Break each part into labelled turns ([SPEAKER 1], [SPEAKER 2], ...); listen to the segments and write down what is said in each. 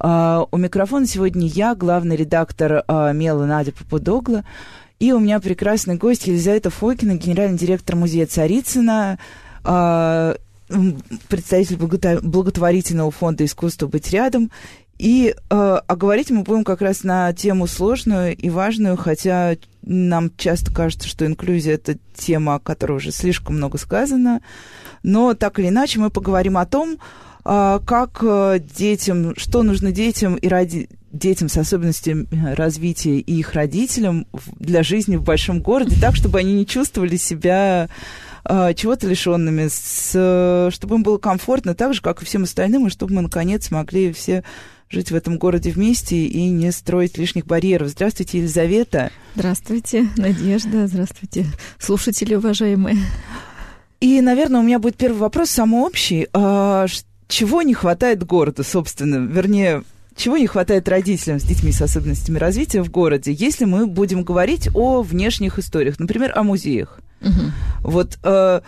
[SPEAKER 1] Uh, у микрофона сегодня я, главный редактор uh, МЕЛа Надя Попудогла. И у меня прекрасный гость Елизавета Фойкина, генеральный директор музея Царицына, uh, представитель благотворительного фонда «Искусство быть рядом». И а говорить мы будем как раз на тему сложную и важную, хотя нам часто кажется, что инклюзия это тема, о которой уже слишком много сказано. Но так или иначе мы поговорим о том, как э, детям, что нужно детям и ради детям с особенностями развития и их родителям для жизни в большом городе, так, чтобы они не чувствовали себя э, чего-то лишенными, с, чтобы им было комфортно, так же, как и всем остальным, и чтобы мы, наконец, смогли все жить в этом городе вместе и не строить лишних барьеров. Здравствуйте, Елизавета.
[SPEAKER 2] Здравствуйте, Надежда. Здравствуйте, слушатели уважаемые.
[SPEAKER 1] И, наверное, у меня будет первый вопрос, самый общий. А, чего не хватает города, собственно? Вернее, чего не хватает родителям с детьми с особенностями развития в городе, если мы будем говорить о внешних историях, например, о музеях? Угу. Вот... Э,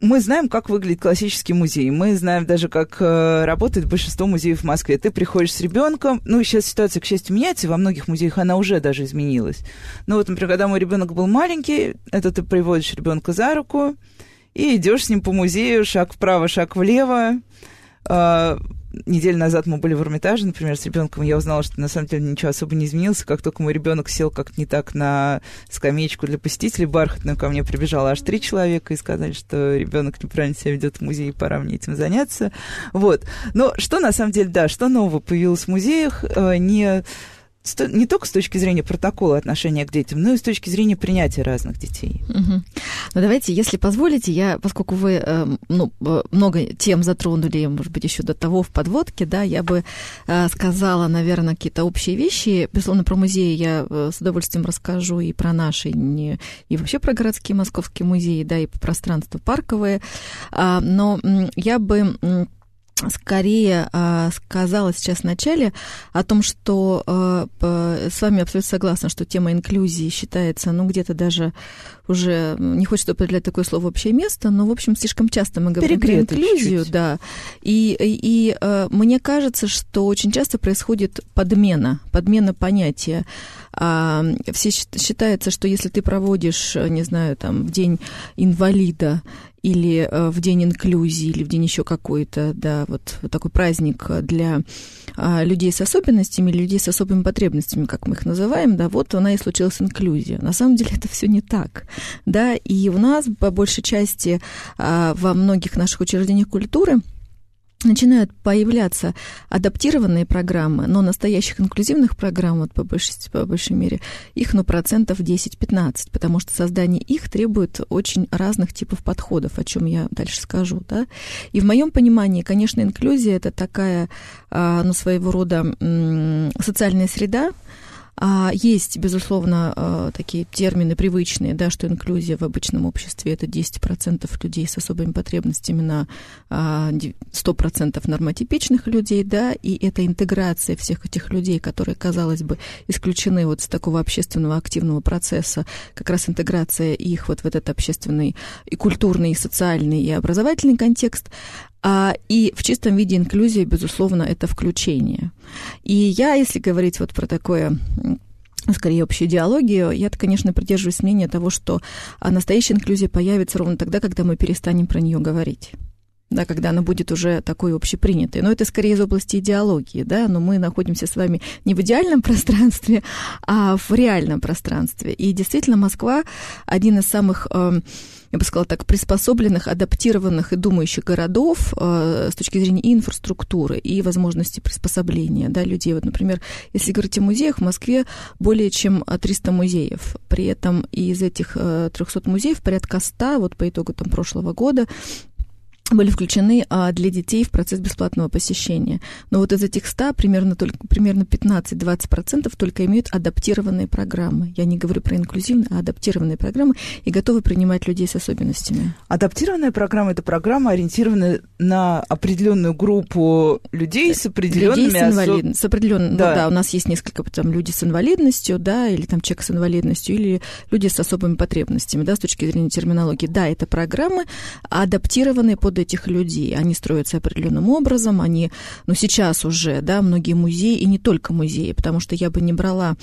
[SPEAKER 1] мы знаем, как выглядит классический музей. Мы знаем даже, как э, работает большинство музеев в Москве. Ты приходишь с ребенком. Ну, сейчас ситуация, к счастью, меняется. Во многих музеях она уже даже изменилась. Но вот, например, когда мой ребенок был маленький, это ты приводишь ребенка за руку и идешь с ним по музею, шаг вправо, шаг влево. Э, неделю назад мы были в Эрмитаже, например, с ребенком, я узнала, что на самом деле ничего особо не изменилось. Как только мой ребенок сел как-то не так на скамеечку для посетителей бархатную, ко мне прибежало аж три человека и сказали, что ребенок неправильно себя ведет в музее, пора мне этим заняться. Вот. Но что на самом деле, да, что нового появилось в музеях, э, не не только с точки зрения протокола отношения к детям, но и с точки зрения принятия разных детей.
[SPEAKER 2] Угу. Ну, давайте, если позволите, я, поскольку вы эм, ну, э, много тем затронули, может быть, еще до того в подводке, да, я бы э, сказала, наверное, какие-то общие вещи. Безусловно, про музеи я э, с удовольствием расскажу и про наши, и вообще про городские московские музеи, да, и пространства парковые. А, но я бы скорее э, сказала сейчас в начале о том, что э, с вами абсолютно согласна, что тема инклюзии считается, ну, где-то даже уже, не хочется определять такое слово общее место, но, в общем, слишком часто мы говорим про инклюзию, чуть-чуть. да. И, и, и э, мне кажется, что очень часто происходит подмена, подмена понятия. А, все считается, что если ты проводишь, не знаю, там, в день инвалида или э, в день инклюзии, или в день еще какой-то, да, вот, вот такой праздник для а, людей с особенностями, или людей с особыми потребностями, как мы их называем, да, вот она и случилась инклюзия. На самом деле это все не так, да, и у нас по большей части а, во многих наших учреждениях культуры начинают появляться адаптированные программы, но настоящих инклюзивных программ, вот по большей, по большей мере, их, ну, процентов 10-15, потому что создание их требует очень разных типов подходов, о чем я дальше скажу, да. И в моем понимании, конечно, инклюзия это такая, а, ну, своего рода социальная среда, есть, безусловно, э, такие термины привычные, да, что инклюзия в обычном обществе это 10% людей с особыми потребностями на 100% а, нормотипичных людей, да, и это интеграция всех этих людей, которые, казалось бы, исключены вот с такого общественного активного процесса, как раз интеграция их вот в этот общественный и культурный, и социальный, и образовательный контекст, а, и в чистом виде инклюзия, безусловно, это включение. И я, если говорить вот про такое скорее общую идеологию, я, конечно, придерживаюсь мнения того, что а, настоящая инклюзия появится ровно тогда, когда мы перестанем про нее говорить да, когда она будет уже такой общепринятой. Но это скорее из области идеологии, да, но мы находимся с вами не в идеальном пространстве, а в реальном пространстве. И действительно, Москва один из самых эм, я бы сказала так, приспособленных, адаптированных и думающих городов э, с точки зрения инфраструктуры, и возможности приспособления да, людей. Вот, например, если говорить о музеях, в Москве более чем 300 музеев. При этом из этих 300 э, музеев порядка 100, вот по итогу там, прошлого года, были включены а, для детей в процесс бесплатного посещения. Но вот из этих 100 примерно, только, примерно 15-20% только имеют адаптированные программы. Я не говорю про инклюзивные, а адаптированные программы и готовы принимать людей с особенностями.
[SPEAKER 1] Адаптированная программа – это программа, ориентированная на определенную группу людей с определенными...
[SPEAKER 2] Людей с, инвалид... особ... с определенным... Да. Ну, да, у нас есть несколько там люди с инвалидностью, да, или там человек с инвалидностью, или люди с особыми потребностями, да, с точки зрения терминологии. Да, это программы, адаптированные под этих людей. Они строятся определенным образом, они, ну, сейчас уже, да, многие музеи, и не только музеи, потому что я бы не брала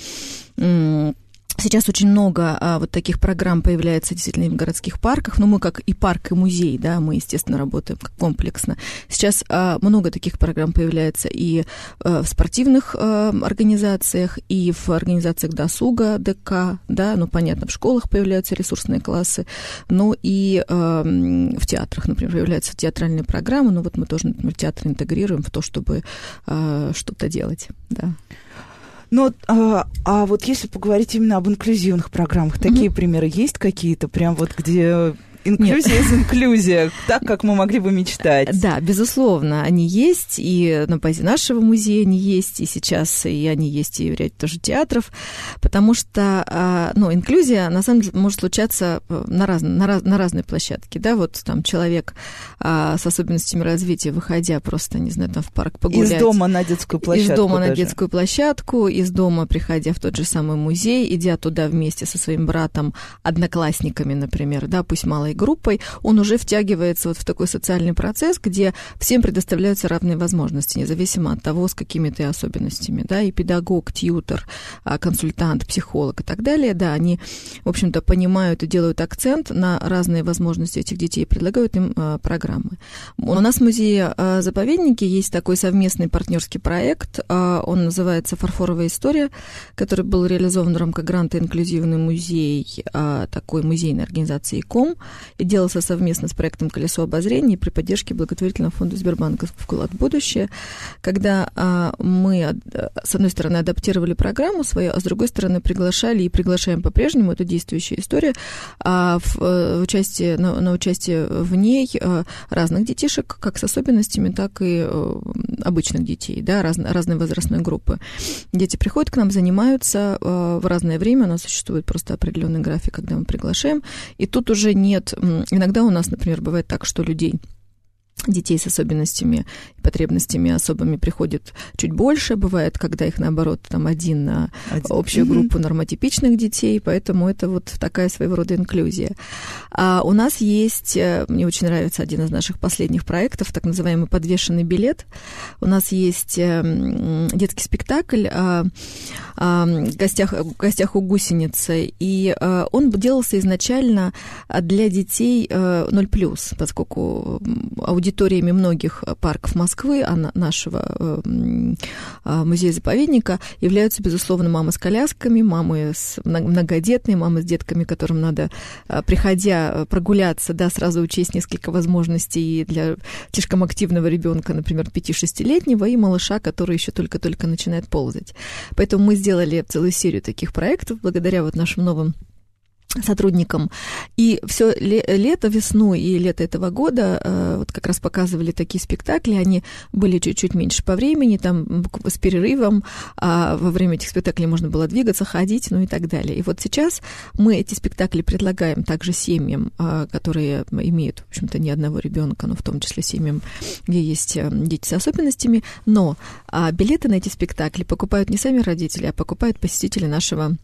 [SPEAKER 2] Сейчас очень много а, вот таких программ появляется действительно в городских парках, но мы как и парк, и музей, да, мы, естественно, работаем комплексно. Сейчас а, много таких программ появляется и а, в спортивных а, организациях, и в организациях досуга, ДК, да, ну, понятно, в школах появляются ресурсные классы, но и а, в театрах, например, появляются театральные программы, ну, вот мы тоже, например, театр интегрируем в то, чтобы а, что-то делать, да.
[SPEAKER 1] Но, а, а вот если поговорить именно об инклюзивных программах, такие mm-hmm. примеры есть какие-то, прям вот где Инклюзия из инклюзия, так, как мы могли бы мечтать.
[SPEAKER 2] Да, безусловно, они есть, и на базе нашего музея они есть, и сейчас и они есть и в ряде тоже театров, потому что, а, ну, инклюзия, на самом деле, может случаться э, на, раз, на, раз, на разной площадке, да, вот там человек а, с особенностями развития, выходя просто, не знаю, там в парк погулять.
[SPEAKER 1] Из дома на детскую площадку
[SPEAKER 2] Из дома
[SPEAKER 1] даже.
[SPEAKER 2] на детскую площадку, из дома, приходя в тот же самый музей, идя туда вместе со своим братом, одноклассниками, например, да, пусть малой группой, он уже втягивается вот в такой социальный процесс, где всем предоставляются равные возможности, независимо от того, с какими ты особенностями, да, и педагог, тьютер, а, консультант, психолог и так далее, да, они, в общем-то, понимают и делают акцент на разные возможности этих детей, предлагают им а, программы. У нас в музее-заповеднике а, есть такой совместный партнерский проект, он называется «Фарфоровая история», который был реализован в рамках гранта «Инклюзивный музей», такой музейной организации «КОМ», и делался совместно с проектом «Колесо обозрения» при поддержке благотворительного фонда Сбербанка «Вклад в будущее», когда а, мы, с одной стороны, адаптировали программу свою, а с другой стороны, приглашали и приглашаем по-прежнему, это действующая история, а в, в участие, на, на участие в ней а, разных детишек, как с особенностями, так и а, обычных детей, да, раз, разной возрастной группы. Дети приходят к нам, занимаются в разное время, у нас существует просто определенный график, когда мы приглашаем, и тут уже нет иногда у нас, например, бывает так, что людей детей с особенностями и потребностями особыми приходит чуть больше. Бывает, когда их, наоборот, там один на один. общую группу нормотипичных детей, поэтому это вот такая своего рода инклюзия. А у нас есть, э, мне очень нравится один из наших последних проектов, так называемый «Подвешенный билет». У нас есть э, детский спектакль о гостях, гостях у гусеницы, и э, он делался изначально для детей 0+, поскольку аудитория аудиториями многих парков Москвы, а нашего э, а, музея-заповедника являются, безусловно, мамы с колясками, мамы с многодетные, мамы с детками, которым надо, а, приходя прогуляться, да, сразу учесть несколько возможностей для слишком активного ребенка, например, 5-6-летнего, и малыша, который еще только-только начинает ползать. Поэтому мы сделали целую серию таких проектов благодаря вот нашим новым сотрудникам. И все лето, весну и лето этого года э, вот как раз показывали такие спектакли. Они были чуть-чуть меньше по времени, там с перерывом. А во время этих спектаклей можно было двигаться, ходить, ну и так далее. И вот сейчас мы эти спектакли предлагаем также семьям, а, которые имеют, в общем-то, не одного ребенка, но в том числе семьям, где есть э, дети с особенностями. Но а, билеты на эти спектакли покупают не сами родители, а покупают посетители нашего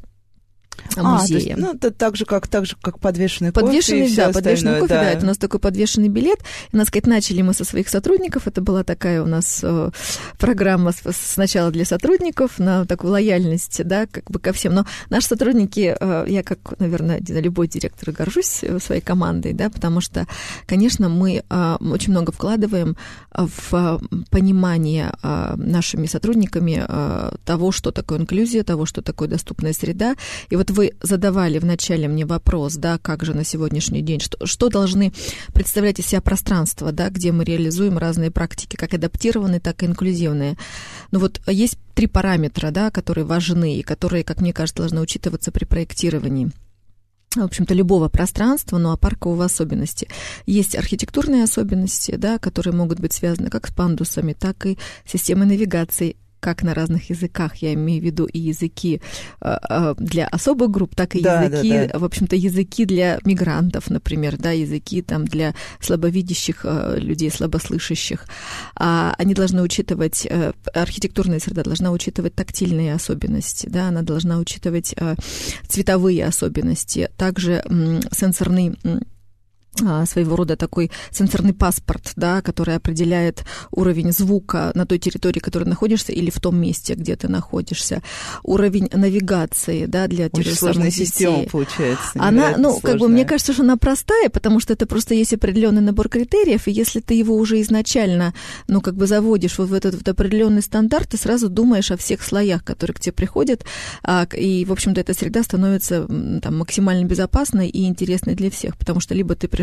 [SPEAKER 2] музея.
[SPEAKER 1] А, ну, это так же, как, так же, как подвешенный,
[SPEAKER 2] подвешенный
[SPEAKER 1] кофе.
[SPEAKER 2] Да, подвешенный кофе, да. да. Это у нас такой подвешенный билет. И, надо сказать, начали мы со своих сотрудников. Это была такая у нас э, программа сначала для сотрудников на такую лояльность, да, как бы ко всем. Но наши сотрудники, э, я как, наверное, любой директор горжусь э, своей командой, да, потому что, конечно, мы очень много вкладываем в понимание нашими сотрудниками того, что такое инклюзия, того, что такое доступная среда. И вот вы задавали вначале мне вопрос, да, как же на сегодняшний день, что, что должны представлять из себя пространства, да, где мы реализуем разные практики, как адаптированные, так и инклюзивные. Ну вот есть три параметра, да, которые важны и которые, как мне кажется, должны учитываться при проектировании. в общем-то, любого пространства, ну а паркового особенности. Есть архитектурные особенности, да, которые могут быть связаны как с пандусами, так и с системой навигации, как на разных языках, я имею в виду и языки э, э, для особых групп, так и да, языки, да, да. в общем-то, языки для мигрантов, например, да, языки там для слабовидящих э, людей, слабослышащих. А они должны учитывать, архитектурная среда должна учитывать тактильные особенности, да, она должна учитывать цветовые особенности, также сенсорный своего рода такой сенсорный паспорт, да, который определяет уровень звука на той территории, в которой находишься, или в том месте, где ты находишься. Уровень навигации, да, для
[SPEAKER 1] тех Очень сложная детей. система получается.
[SPEAKER 2] Она, ну, сложная. как бы, мне кажется, что она простая, потому что это просто есть определенный набор критериев, и если ты его уже изначально, ну, как бы заводишь вот в этот вот определенный стандарт, ты сразу думаешь о всех слоях, которые к тебе приходят, а, и, в общем-то, эта среда становится там максимально безопасной и интересной для всех, потому что либо ты пришел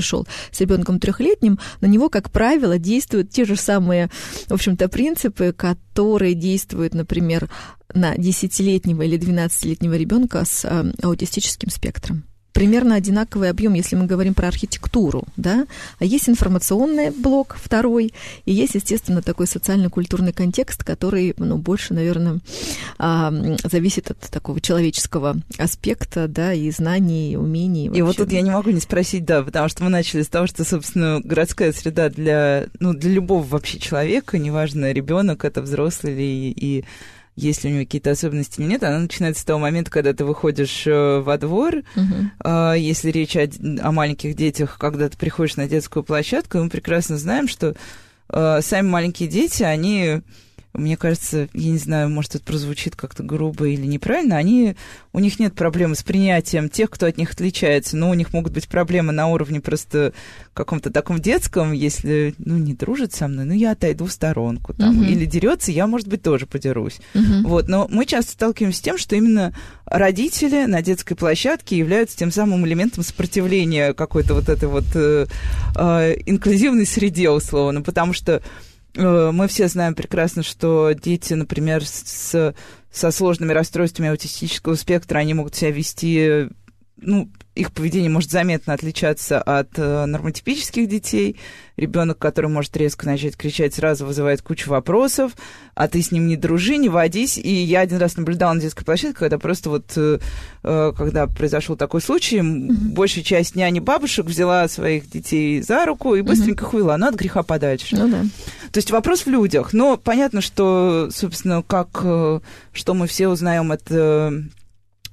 [SPEAKER 2] с ребенком трехлетним, на него, как правило, действуют те же самые, в общем-то, принципы, которые действуют, например, на 10-летнего или 12-летнего ребенка с э, аутистическим спектром примерно одинаковый объем, если мы говорим про архитектуру, да, а есть информационный блок второй, и есть, естественно, такой социально-культурный контекст, который, ну, больше, наверное, а, зависит от такого человеческого аспекта, да, и знаний, и умений.
[SPEAKER 1] И, и вот тут я не могу не спросить, да, потому что мы начали с того, что, собственно, городская среда для, ну, для любого вообще человека, неважно, ребенок это взрослый или и есть ли у него какие-то особенности или нет, она начинается с того момента, когда ты выходишь э, во двор. Uh-huh. Если речь о, о маленьких детях, когда ты приходишь на детскую площадку, мы прекрасно знаем, что э, сами маленькие дети, они мне кажется, я не знаю, может, это прозвучит как-то грубо или неправильно, они, у них нет проблемы с принятием тех, кто от них отличается, но у них могут быть проблемы на уровне просто каком-то таком детском, если, ну, не дружит со мной, ну, я отойду в сторонку, там, uh-huh. или дерется, я, может быть, тоже подерусь. Uh-huh. Вот, но мы часто сталкиваемся с тем, что именно родители на детской площадке являются тем самым элементом сопротивления какой-то вот этой вот э, э, инклюзивной среде, условно, потому что мы все знаем прекрасно, что дети, например, с, со сложными расстройствами аутистического спектра, они могут себя вести ну, их поведение может заметно отличаться от э, нормотипических детей. Ребенок, который может резко начать кричать, сразу вызывает кучу вопросов, а ты с ним не дружи, не водись. И я один раз наблюдала на детской площадке, когда просто вот, э, э когда произошел такой случай, mm-hmm. большая часть няни бабушек взяла своих детей за руку и быстренько mm-hmm. увела, ну, от греха подальше.
[SPEAKER 2] Ну да.
[SPEAKER 1] То есть вопрос в людях. Но понятно, что, собственно, как, э, что мы все узнаем, это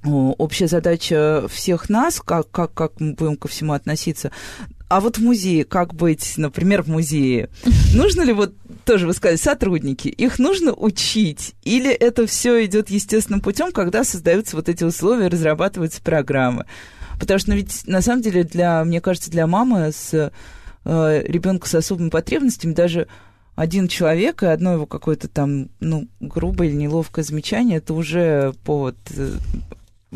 [SPEAKER 1] общая задача всех нас, как, как, как мы будем ко всему относиться. А вот в музее, как быть, например, в музее? Нужно ли вот тоже вы сказали, сотрудники, их нужно учить? Или это все идет естественным путем, когда создаются вот эти условия, разрабатываются программы? Потому что ну, ведь на самом деле для, мне кажется, для мамы с э, ребенка с особыми потребностями даже один человек и одно его какое-то там, ну, грубое или неловкое замечание, это уже повод э,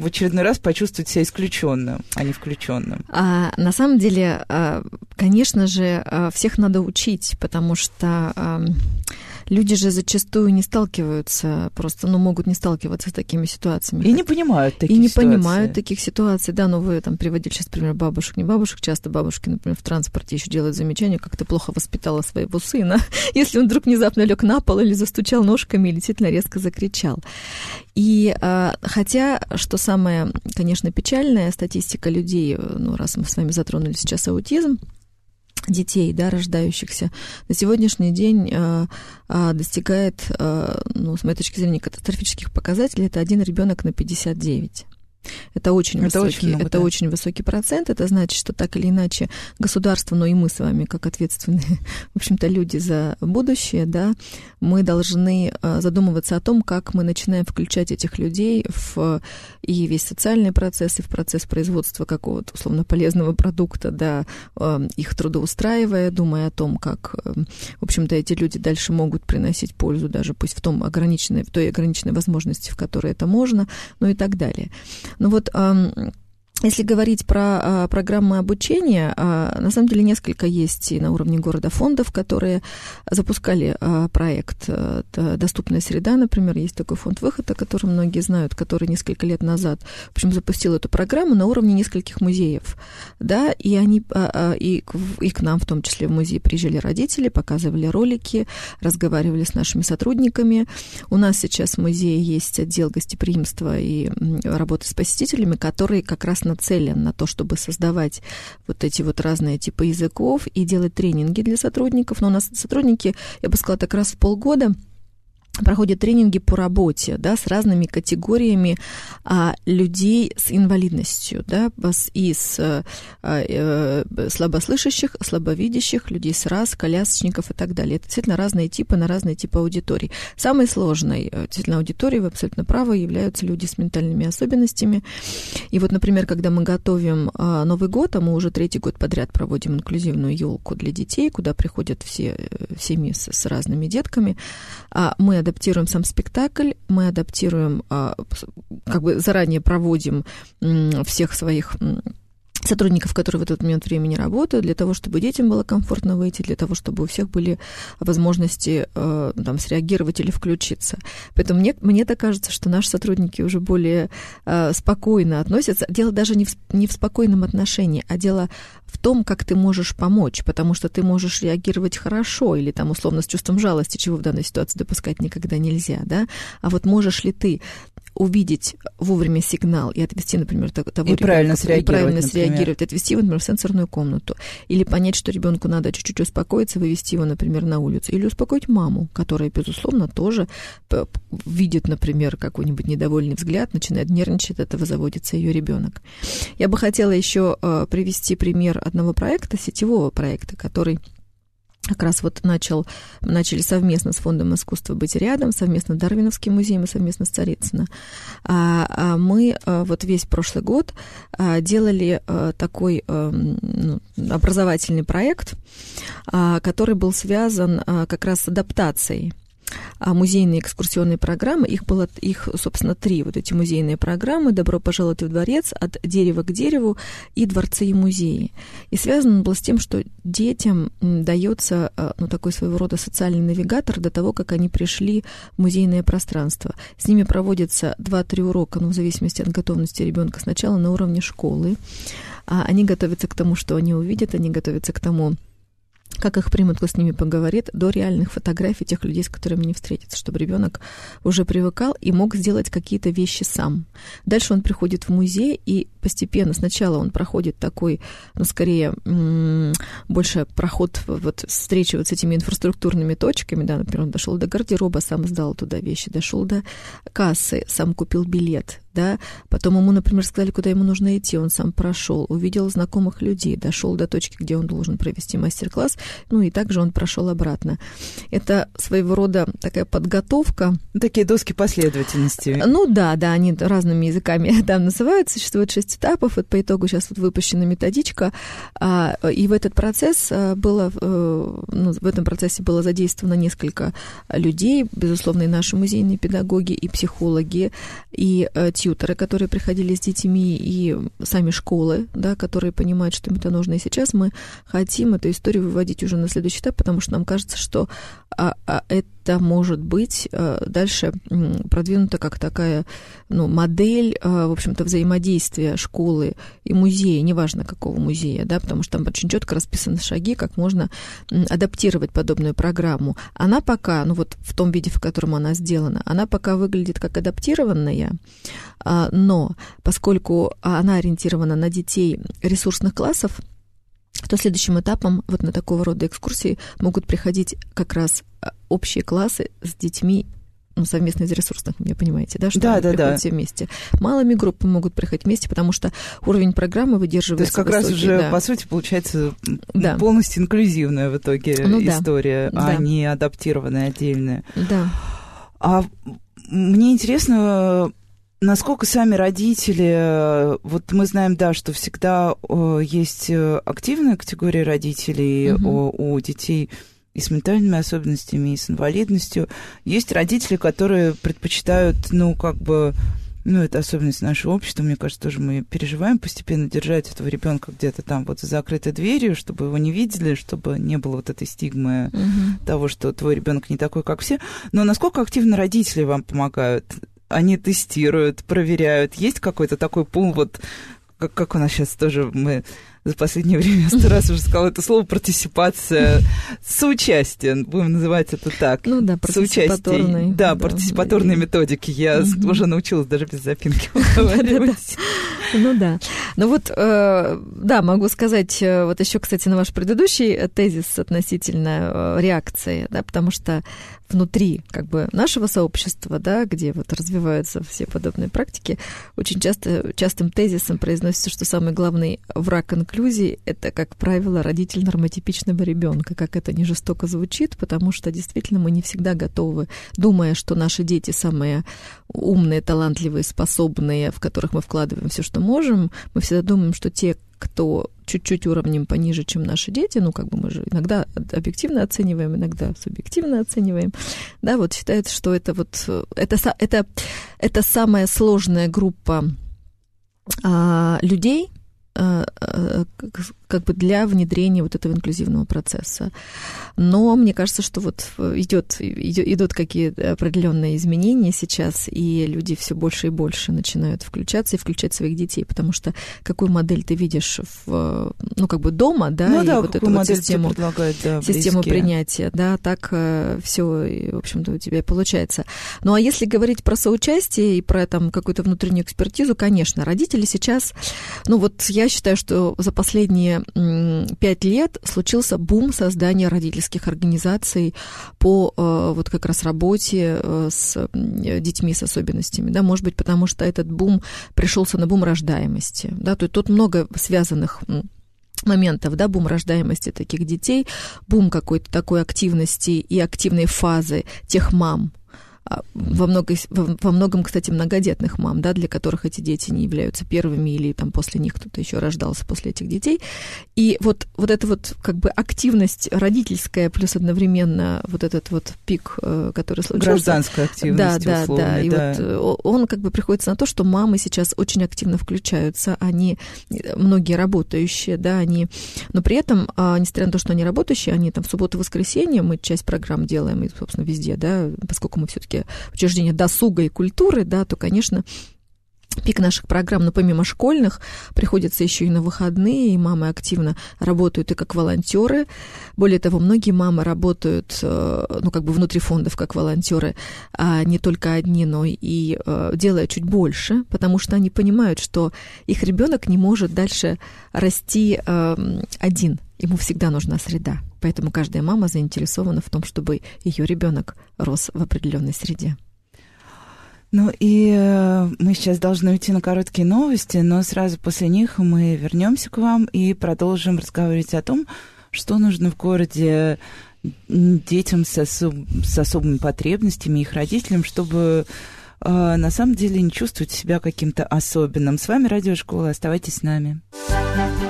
[SPEAKER 1] в очередной раз почувствовать себя исключенным, а не включенным?
[SPEAKER 2] А, на самом деле, а, конечно же, а, всех надо учить, потому что люди же зачастую не сталкиваются, просто, ну, могут не сталкиваться с такими ситуациями.
[SPEAKER 1] И не понимают таких
[SPEAKER 2] И не
[SPEAKER 1] ситуаций.
[SPEAKER 2] понимают таких ситуаций. Да, но вы там приводили сейчас, например, бабушек, не бабушек. Часто бабушки, например, в транспорте еще делают замечание, как ты плохо воспитала своего сына, если он вдруг внезапно лег на пол или застучал ножками, или действительно резко закричал. И а, хотя, что самое, конечно, печальное, статистика людей, ну, раз мы с вами затронули сейчас аутизм, детей, да, рождающихся, на сегодняшний день э, достигает, э, ну, с моей точки зрения, катастрофических показателей, это один ребенок на 59. Это очень это высокий, очень много, это да. очень высокий процент. Это значит, что так или иначе государство, но и мы с вами, как ответственные, в общем-то, люди за будущее, да, мы должны э, задумываться о том, как мы начинаем включать этих людей в и весь социальный процесс, и в процесс производства какого-то условно полезного продукта, да, э, их трудоустраивая, думая о том, как, э, в общем-то, эти люди дальше могут приносить пользу, даже пусть в том ограниченной, в той ограниченной возможности, в которой это можно, ну и так далее. Ну вот Если говорить про а, программы обучения, а, на самом деле несколько есть и на уровне города фондов, которые запускали а, проект а, «Доступная среда», например, есть такой фонд выхода, который многие знают, который несколько лет назад, в общем, запустил эту программу на уровне нескольких музеев, да, и они, а, а, и, и к нам в том числе в музей приезжали родители, показывали ролики, разговаривали с нашими сотрудниками. У нас сейчас в музее есть отдел гостеприимства и работы с посетителями, который как раз нацелен на то, чтобы создавать вот эти вот разные типы языков и делать тренинги для сотрудников. Но у нас сотрудники, я бы сказала, так раз в полгода проходят тренинги по работе, да, с разными категориями а, людей с инвалидностью, да, и с а, слабослышащих, слабовидящих, людей с раз, колясочников и так далее. Это действительно разные типы на разные типы аудиторий. Самой сложной э, действительно аудиторией, вы абсолютно правы, являются люди с ментальными особенностями. И вот, например, когда мы готовим а, Новый год, а мы уже третий год подряд проводим инклюзивную елку для детей, куда приходят все семьи с, с разными детками, а, мы адаптируем сам спектакль, мы адаптируем, а, как бы заранее проводим всех своих сотрудников, которые в этот момент времени работают, для того, чтобы детям было комфортно выйти, для того, чтобы у всех были возможности э, там, среагировать или включиться. Поэтому мне, мне так кажется, что наши сотрудники уже более э, спокойно относятся. Дело даже не в, не в спокойном отношении, а дело в том, как ты можешь помочь, потому что ты можешь реагировать хорошо или там условно с чувством жалости, чего в данной ситуации допускать никогда нельзя, да, а вот можешь ли ты увидеть вовремя сигнал и отвести, например, того
[SPEAKER 1] и ребенка, правильно среагировать, и правильно
[SPEAKER 2] среагировать, отвести его, например, в сенсорную комнату, или понять, что ребенку надо чуть-чуть успокоиться, вывести его, например, на улицу, или успокоить маму, которая, безусловно, тоже видит, например, какой-нибудь недовольный взгляд, начинает нервничать, от этого заводится ее ребенок. Я бы хотела еще э, привести пример одного проекта, сетевого проекта, который как раз вот начал, начали совместно с Фондом искусства быть рядом, совместно Дарвиновским музеем и совместно с Царицыно. А, а мы а, вот весь прошлый год делали такой ну, образовательный проект, который был связан как раз с адаптацией музейные экскурсионные программы. Их было, их, собственно, три вот эти музейные программы «Добро пожаловать в дворец», «От дерева к дереву» и «Дворцы и музеи». И связано он был с тем, что детям дается а, ну, такой своего рода социальный навигатор до того, как они пришли в музейное пространство. С ними проводятся 2-3 урока, ну, в зависимости от готовности ребенка, сначала на уровне школы. А они готовятся к тому, что они увидят, они готовятся к тому, как их примут, кто с ними поговорит, до реальных фотографий тех людей, с которыми они встретятся, чтобы ребенок уже привыкал и мог сделать какие-то вещи сам. Дальше он приходит в музей, и постепенно сначала он проходит такой, ну, скорее, больше проход, вот встречи вот с этими инфраструктурными точками, да, например, он дошел до гардероба, сам сдал туда вещи, дошел до кассы, сам купил билет, да, потом ему, например, сказали, куда ему нужно идти, он сам прошел, увидел знакомых людей, дошел до точки, где он должен провести мастер-класс, ну и также он прошел обратно. Это своего рода такая подготовка.
[SPEAKER 1] Такие доски последовательности.
[SPEAKER 2] Ну да, да, они разными языками там называют, существует шесть этапов, вот по итогу сейчас вот выпущена методичка, а, и в этот процесс а, было, э, ну, в этом процессе было задействовано несколько людей, безусловно, и наши музейные педагоги, и психологи, и э, тьютеры, которые приходили с детьми, и сами школы, да, которые понимают, что им это нужно. И сейчас мы хотим эту историю выводить уже на следующий этап, потому что нам кажется, что а, а это может быть а, дальше продвинута как такая ну, модель, а, в общем-то, взаимодействия школы и музея, неважно какого музея, да, потому что там очень четко расписаны шаги, как можно адаптировать подобную программу. Она пока, ну вот в том виде, в котором она сделана, она пока выглядит как адаптированная, а, но поскольку она ориентирована на детей ресурсных классов, то следующим этапом вот на такого рода экскурсии могут приходить как раз общие классы с детьми ну, совместно из ресурсных, вы понимаете, да, что
[SPEAKER 1] да,
[SPEAKER 2] они
[SPEAKER 1] да,
[SPEAKER 2] приходят
[SPEAKER 1] да.
[SPEAKER 2] все вместе. Малыми группами могут приходить вместе, потому что уровень программы выдерживается
[SPEAKER 1] То есть как
[SPEAKER 2] высокий,
[SPEAKER 1] раз уже,
[SPEAKER 2] да.
[SPEAKER 1] по сути, получается
[SPEAKER 2] Да.
[SPEAKER 1] полностью инклюзивная в итоге
[SPEAKER 2] Ну да.
[SPEAKER 1] история, а
[SPEAKER 2] Да.
[SPEAKER 1] не адаптированная отдельная.
[SPEAKER 2] Да.
[SPEAKER 1] А мне интересно, насколько сами родители, э, вот мы знаем, да, что всегда э, есть э, активная категория родителей
[SPEAKER 2] Мгм.
[SPEAKER 1] у, у детей и с ментальными особенностями, и с инвалидностью. Есть родители, которые предпочитают, ну, как бы ну, это особенность нашего общества, мне кажется, тоже мы переживаем постепенно держать этого ребенка где-то там вот за закрытой дверью, чтобы его не видели, чтобы не было вот этой стигмы угу. того, что твой ребенок не такой, как все. Но насколько активно родители вам помогают? Они тестируют, проверяют. Есть какой-то такой пул, вот как, как у нас сейчас тоже мы за последнее время сто раз уже сказала это слово партисипация, соучастие, будем называть это так.
[SPEAKER 2] Ну да, партисипаторные.
[SPEAKER 1] Да, да, партисипаторные методики. Я угу. уже научилась даже без запинки.
[SPEAKER 2] Ну да. Ну вот, э, да, могу сказать, э, вот еще, кстати, на ваш предыдущий тезис относительно э, реакции, да, потому что внутри как бы нашего сообщества, да, где вот развиваются все подобные практики, очень часто частым тезисом произносится, что самый главный враг инклюзии – это, как правило, родитель нормотипичного ребенка. Как это не жестоко звучит, потому что действительно мы не всегда готовы, думая, что наши дети самые умные, талантливые, способные, в которых мы вкладываем все, что можем, мы всегда думаем, что те, кто чуть-чуть уровнем пониже, чем наши дети, ну, как бы мы же иногда объективно оцениваем, иногда субъективно оцениваем, да, вот считается, что это вот, это, это, это самая сложная группа а, людей, а, а, как бы для внедрения вот этого инклюзивного процесса. Но мне кажется, что вот идет, идут какие-то определенные изменения сейчас, и люди все больше и больше начинают включаться и включать своих детей, потому что какую модель ты видишь в, ну, как бы дома, да,
[SPEAKER 1] ну,
[SPEAKER 2] и
[SPEAKER 1] да,
[SPEAKER 2] вот эту вот систему,
[SPEAKER 1] да,
[SPEAKER 2] систему принятия, да, так э, все, в общем-то, у тебя получается. Ну, а если говорить про соучастие и про там какую-то внутреннюю экспертизу, конечно, родители сейчас, ну, вот я считаю, что за последние пять лет случился бум создания родительских организаций по э, вот как раз работе э, с детьми с особенностями, да, может быть, потому что этот бум пришелся на бум рождаемости, да, то есть тут много связанных моментов, да, бум рождаемости таких детей, бум какой-то такой активности и активной фазы тех мам, во, много, во многом, кстати, многодетных мам, да, для которых эти дети не являются первыми или там после них кто-то еще рождался после этих детей. И вот, вот эта вот как бы активность родительская плюс одновременно вот этот вот пик, э, который случился.
[SPEAKER 1] Гражданская активность,
[SPEAKER 2] Да, да, да. И
[SPEAKER 1] да.
[SPEAKER 2] вот э, он как бы приходится на то, что мамы сейчас очень активно включаются, они многие работающие, да, они, но при этом, а, несмотря на то, что они работающие, они там в субботу-воскресенье, мы часть программ делаем, и, собственно, везде, да, поскольку мы все-таки все-таки учреждения досуга и культуры, да, то, конечно, пик наших программ, но помимо школьных, приходится еще и на выходные, и мамы активно работают и как волонтеры. Более того, многие мамы работают, э, ну, как бы внутри фондов как волонтеры, а не только одни, но и э, делая чуть больше, потому что они понимают, что их ребенок не может дальше расти эм, один. Ему всегда нужна среда. Поэтому каждая мама заинтересована в том, чтобы ее ребенок рос в определенной среде.
[SPEAKER 1] Ну и э, мы сейчас должны уйти на короткие новости, но сразу после них мы вернемся к вам и продолжим разговаривать о том, что нужно в городе детям с, особ... с особыми потребностями, их родителям, чтобы э, на самом деле не чувствовать себя каким-то особенным. С вами Радиошкола, оставайтесь с нами.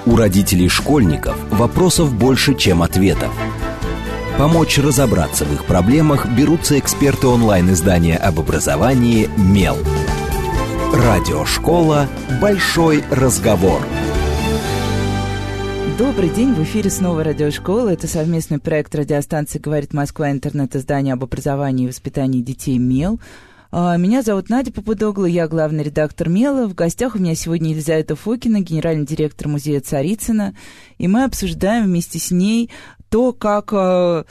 [SPEAKER 3] У родителей школьников вопросов больше, чем ответов. Помочь разобраться в их проблемах берутся эксперты онлайн-издания об образовании «Мел». Радиошкола «Большой разговор».
[SPEAKER 1] Добрый день, в эфире снова радиошкола. Это совместный проект радиостанции «Говорит Москва» интернет-издание об образовании и воспитании детей «Мел». А, меня зовут Надя Попудогла, я главный редактор «Мела». В гостях у меня сегодня Елизавета Фокина, генеральный директор музея Царицына. И мы обсуждаем вместе с ней то, как а,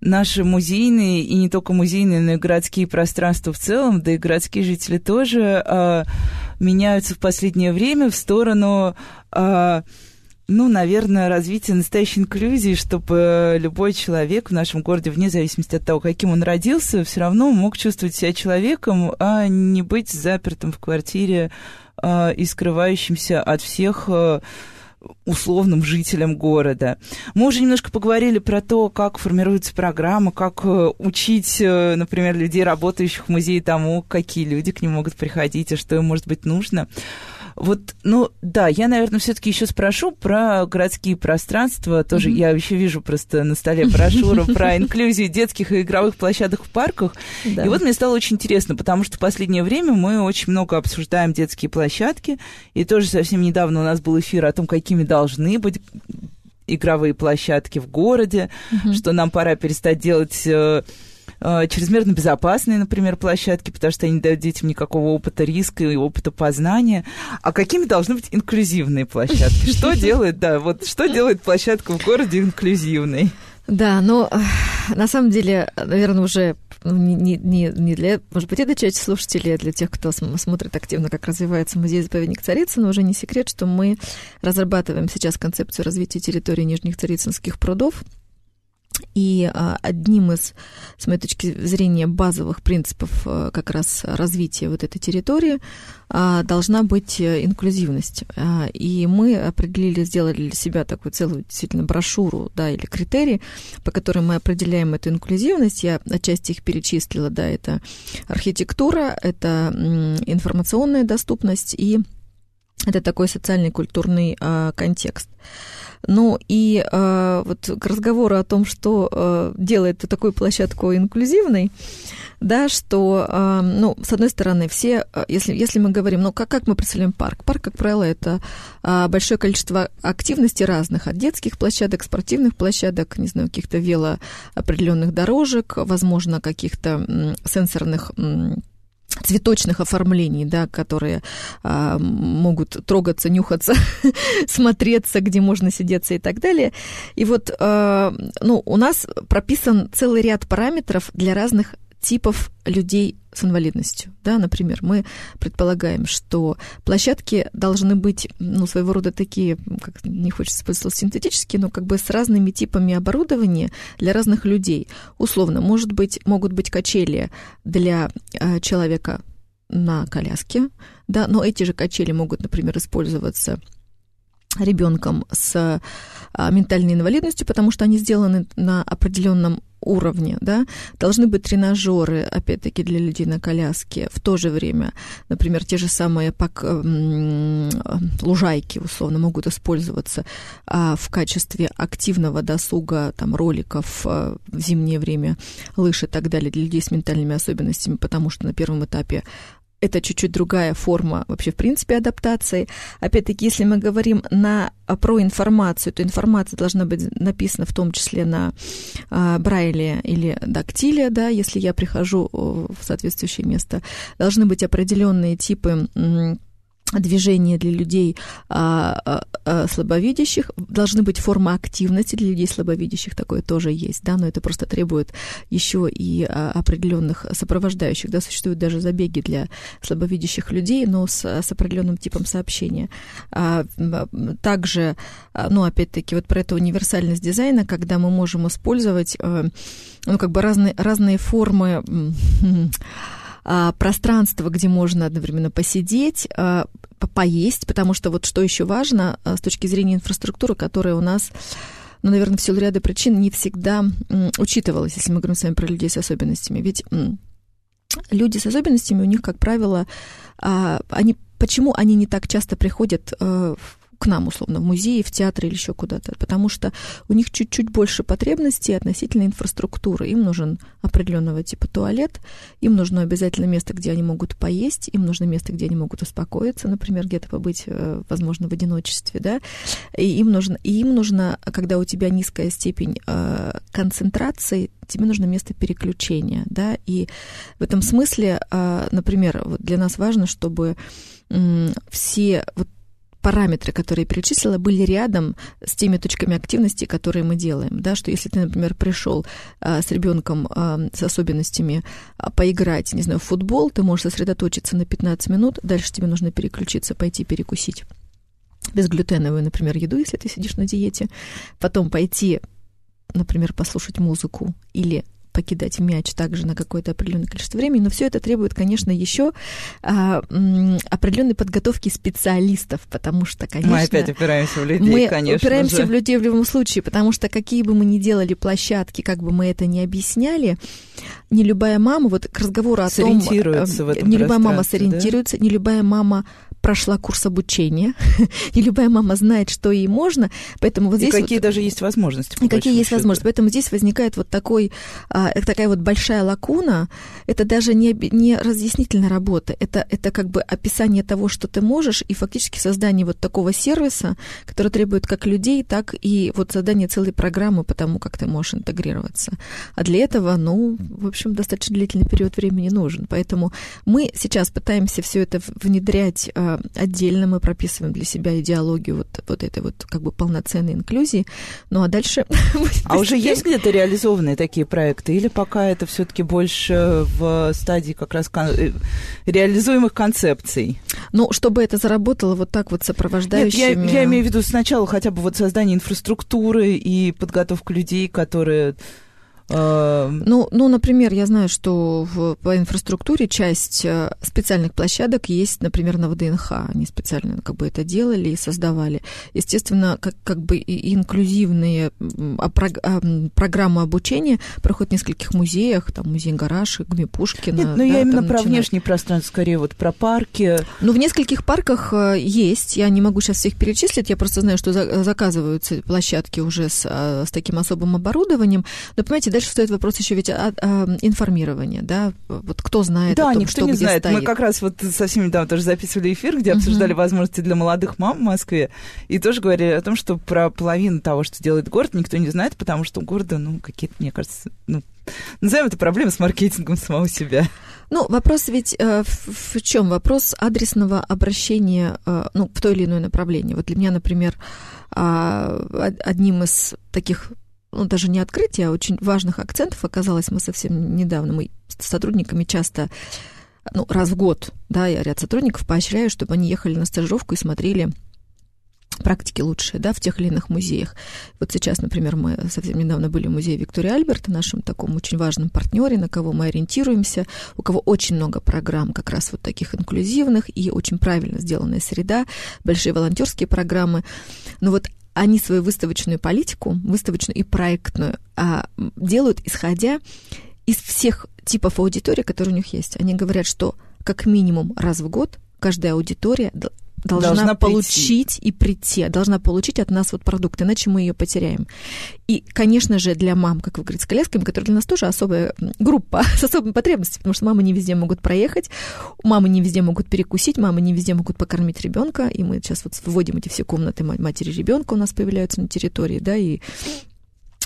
[SPEAKER 1] наши музейные, и не только музейные, но и городские пространства в целом, да и городские жители тоже э, меняются в последнее время в сторону э, ну, наверное, развитие настоящей инклюзии, чтобы любой человек в нашем городе, вне зависимости от того, каким он родился, все равно мог чувствовать себя человеком, а не быть запертым в квартире а, и скрывающимся от всех а, условным жителям города. Мы уже немножко поговорили про то, как формируется программа, как э, учить, э, например, людей, работающих в музее тому, какие люди к ним могут приходить и что им может быть нужно. Вот, ну, да, я, наверное, все-таки еще спрошу про городские пространства. Тоже mm-hmm. я еще вижу просто на столе брошюру про инклюзию детских и игровых площадок в парках. Да. И вот мне стало очень интересно, потому что в последнее время мы очень много обсуждаем детские площадки. И тоже совсем недавно у нас был эфир о том, какими должны быть игровые площадки в городе, mm-hmm. что нам пора перестать делать э, чрезмерно безопасные, например, площадки, потому что они не дают детям никакого опыта риска и опыта познания. А какими должны быть инклюзивные площадки? Что делает, да, вот что делает площадка в городе инклюзивной?
[SPEAKER 2] Да, но э, на самом деле, наверное, уже ну, не, не, не для, может быть, это часть слушателей, а для тех, кто смотрит активно, как развивается музей-заповедник Царицын, уже не секрет, что мы разрабатываем сейчас концепцию развития территории Нижних Царицынских прудов. И а, одним из, с моей точки зрения, базовых принципов а, как раз развития вот этой территории а, должна быть э, инклюзивность. И мы определили, сделали для себя такую целую действительно брошюру, да, или критерии, по которым мы определяем эту инклюзивность. Я отчасти их перечислила, да, это архитектура, это информационная доступность и это такой социальный культурный контекст. Ну и э, вот к разговору о том, что э, делает такую площадку инклюзивной, да, что, э, ну, с одной стороны, все, э, если, если мы говорим, ну, как, как мы представляем парк? Парк, как правило, это э, большое количество активностей разных, от детских площадок, спортивных площадок, не знаю, каких-то вело определенных дорожек, возможно, каких-то сенсорных цветочных оформлений, да, которые а, могут трогаться, нюхаться, смотреться, где можно сидеться и так далее. И вот, а, ну, у нас прописан целый ряд параметров для разных типов людей с инвалидностью. Да, например, мы предполагаем, что площадки должны быть, ну, своего рода такие, как не хочется использовать синтетические, но как бы с разными типами оборудования для разных людей. Условно, может быть, могут быть качели для э, человека на коляске, да, но эти же качели могут, например, использоваться ребенком с а, ментальной инвалидностью, потому что они сделаны на определенном уровне, да, должны быть тренажеры, опять-таки, для людей на коляске. В то же время, например, те же самые пак, лужайки, условно, могут использоваться а, в качестве активного досуга, там, роликов а, в зимнее время, лыж и так далее для людей с ментальными особенностями, потому что на первом этапе это чуть-чуть другая форма вообще, в принципе, адаптации. Опять-таки, если мы говорим на, про информацию, то информация должна быть написана в том числе на а, Брайле или дактиле, да, если я прихожу в соответствующее место. Должны быть определенные типы движения для людей а, а, а, слабовидящих, должны быть формы активности для людей слабовидящих, такое тоже есть, да, но это просто требует еще и а, определенных сопровождающих, да, существуют даже забеги для слабовидящих людей, но с, с определенным типом сообщения. А, также, а, ну, опять-таки, вот про эту универсальность дизайна, когда мы можем использовать, а, ну, как бы разные, разные формы а, пространство, где можно одновременно посидеть, а, поесть, потому что вот что еще важно а, с точки зрения инфраструктуры, которая у нас ну, наверное, в силу ряда причин не всегда учитывалась, если мы говорим с вами про людей с особенностями. Ведь люди с особенностями, у них, как правило, они, почему они не так часто приходят в к нам, условно, в музей, в театр или еще куда-то, потому что у них чуть-чуть больше потребностей относительно инфраструктуры. Им нужен определенного типа туалет, им нужно обязательно место, где они могут поесть, им нужно место, где они могут успокоиться, например, где-то побыть, э, возможно, в одиночестве, да, и им нужно, и им нужно, когда у тебя низкая степень э, концентрации, тебе нужно место переключения, да, и в этом смысле, э, например, для нас важно, чтобы все вот параметры, которые я перечислила, были рядом с теми точками активности, которые мы делаем. Да, что если ты, например, пришел а, с ребенком а, с особенностями а, поиграть, не знаю, в футбол, ты можешь сосредоточиться на 15 минут, дальше тебе нужно переключиться, пойти перекусить безглютеновую, например, еду, если ты сидишь на диете, потом пойти например, послушать музыку или покидать мяч также на какое-то определенное количество времени, но все это требует, конечно, еще а, определенной подготовки специалистов, потому что, конечно...
[SPEAKER 1] Мы опять упираемся в людей,
[SPEAKER 2] мы
[SPEAKER 1] конечно
[SPEAKER 2] упираемся
[SPEAKER 1] же.
[SPEAKER 2] в людей в любом случае, потому что какие бы мы ни делали площадки, как бы мы это ни объясняли, не любая мама, вот к разговору о том...
[SPEAKER 1] Сориентируется в этом
[SPEAKER 2] Не любая мама сориентируется,
[SPEAKER 1] да?
[SPEAKER 2] не любая мама прошла курс обучения. Не любая мама знает, что ей можно, поэтому вот здесь...
[SPEAKER 1] И какие
[SPEAKER 2] вот,
[SPEAKER 1] даже есть возможности.
[SPEAKER 2] И какие есть счету. возможности. Поэтому здесь возникает вот такой, а, такая вот большая лакуна. Это даже не, не разъяснительная работа, это, это как бы описание того, что ты можешь, и фактически создание вот такого сервиса, который требует как людей, так и вот создание целой программы по тому, как ты можешь интегрироваться. А для этого, ну, в общем, достаточно длительный период времени нужен. Поэтому мы сейчас пытаемся все это внедрять а, отдельно, мы прописываем для себя идеологию вот, вот этой вот как бы полноценной инклюзии. Ну а дальше...
[SPEAKER 1] А уже есть где-то реализованные такие проекты? Или пока это все-таки больше в стадии как раз э, реализуемых концепций?
[SPEAKER 2] Ну, чтобы это заработало вот так вот сопровождающими...
[SPEAKER 1] Нет, я, я имею в виду сначала хотя бы вот создание инфраструктуры и подготовку людей, которые
[SPEAKER 2] ну, ну, например, я знаю, что в, по инфраструктуре часть э, специальных площадок есть, например, на ВДНХ. Они специально как бы это делали и создавали. Естественно, как, как бы и инклюзивные а, а, программы обучения проходят в нескольких музеях, там музей Гараж, ГМИ Пушкина.
[SPEAKER 1] Нет, но ну, да, я именно про начинать. внешнее пространство, скорее вот про парки.
[SPEAKER 2] Ну, в нескольких парках э, есть. Я не могу сейчас всех перечислить, я просто знаю, что заказываются площадки уже с, э, с таким особым оборудованием. Но, понимаете, дальше встает вопрос еще ведь о, о информировании, да, вот кто знает
[SPEAKER 1] да,
[SPEAKER 2] о том,
[SPEAKER 1] никто
[SPEAKER 2] что
[SPEAKER 1] не знает.
[SPEAKER 2] стоит.
[SPEAKER 1] Мы как раз вот совсем недавно тоже записывали эфир, где обсуждали uh-huh. возможности для молодых мам в Москве, и тоже говорили о том, что про половину того, что делает город, никто не знает, потому что у города, ну, какие-то, мне кажется, ну, назовем это проблемы с маркетингом самого себя.
[SPEAKER 2] Ну, вопрос ведь э, в, в чем? Вопрос адресного обращения э, ну, в то или иное направление. Вот для меня, например, э, одним из таких ну, даже не открытие, а очень важных акцентов оказалось. Мы совсем недавно, мы с сотрудниками часто ну, раз в год, да, я ряд сотрудников поощряю, чтобы они ехали на стажировку и смотрели практики лучшие, да, в тех или иных музеях. Вот сейчас, например, мы совсем недавно были в музее Виктории Альберта, нашем таком очень важном партнере, на кого мы ориентируемся, у кого очень много программ как раз вот таких инклюзивных и очень правильно сделанная среда, большие волонтерские программы. Но вот они свою выставочную политику, выставочную и проектную, а, делают исходя из всех типов аудитории, которые у них есть. Они говорят, что как минимум раз в год каждая аудитория должна, должна получить прийти. и прийти, должна получить от нас вот продукт, иначе мы ее потеряем. И, конечно же, для мам, как вы говорите, с колясками, которые для нас тоже особая группа с особыми потребностями, потому что мамы не везде могут проехать, мамы не везде могут перекусить, мамы не везде могут покормить ребенка, и мы сейчас вот вводим эти все комнаты матери ребенка у нас появляются на территории, да, и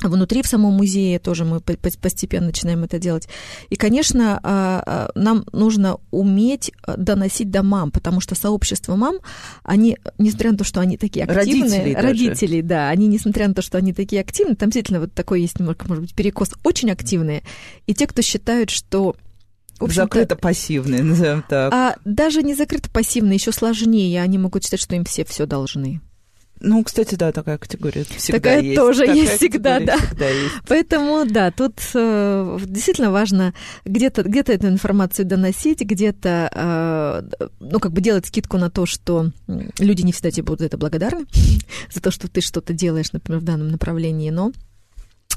[SPEAKER 2] Внутри в самом музее тоже мы постепенно начинаем это делать. И, конечно, а, а, нам нужно уметь а, доносить до мам, потому что сообщество мам, они, несмотря на то, что они такие активные,
[SPEAKER 1] родители,
[SPEAKER 2] родители да, они, несмотря на то, что они такие активные, там действительно вот такой есть, может быть, перекос, очень активные. И те, кто считают, что
[SPEAKER 1] закрыто пассивные, назовем так.
[SPEAKER 2] А даже не закрыто пассивные, еще сложнее. Они могут считать, что им все все должны.
[SPEAKER 1] Ну, кстати, да, такая категория всегда
[SPEAKER 2] такая
[SPEAKER 1] есть.
[SPEAKER 2] тоже
[SPEAKER 1] такая
[SPEAKER 2] есть всегда, да. Всегда есть. Поэтому, да, тут э, действительно важно где-то где эту информацию доносить, где-то, э, ну, как бы делать скидку на то, что люди не всегда тебе будут это благодарны за то, что ты что-то делаешь, например, в данном направлении, но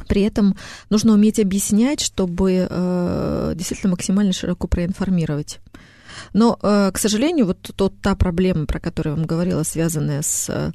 [SPEAKER 2] при этом нужно уметь объяснять, чтобы э, действительно максимально широко проинформировать. Но, э, к сожалению, вот тот, та проблема, про которую я вам говорила, связанная с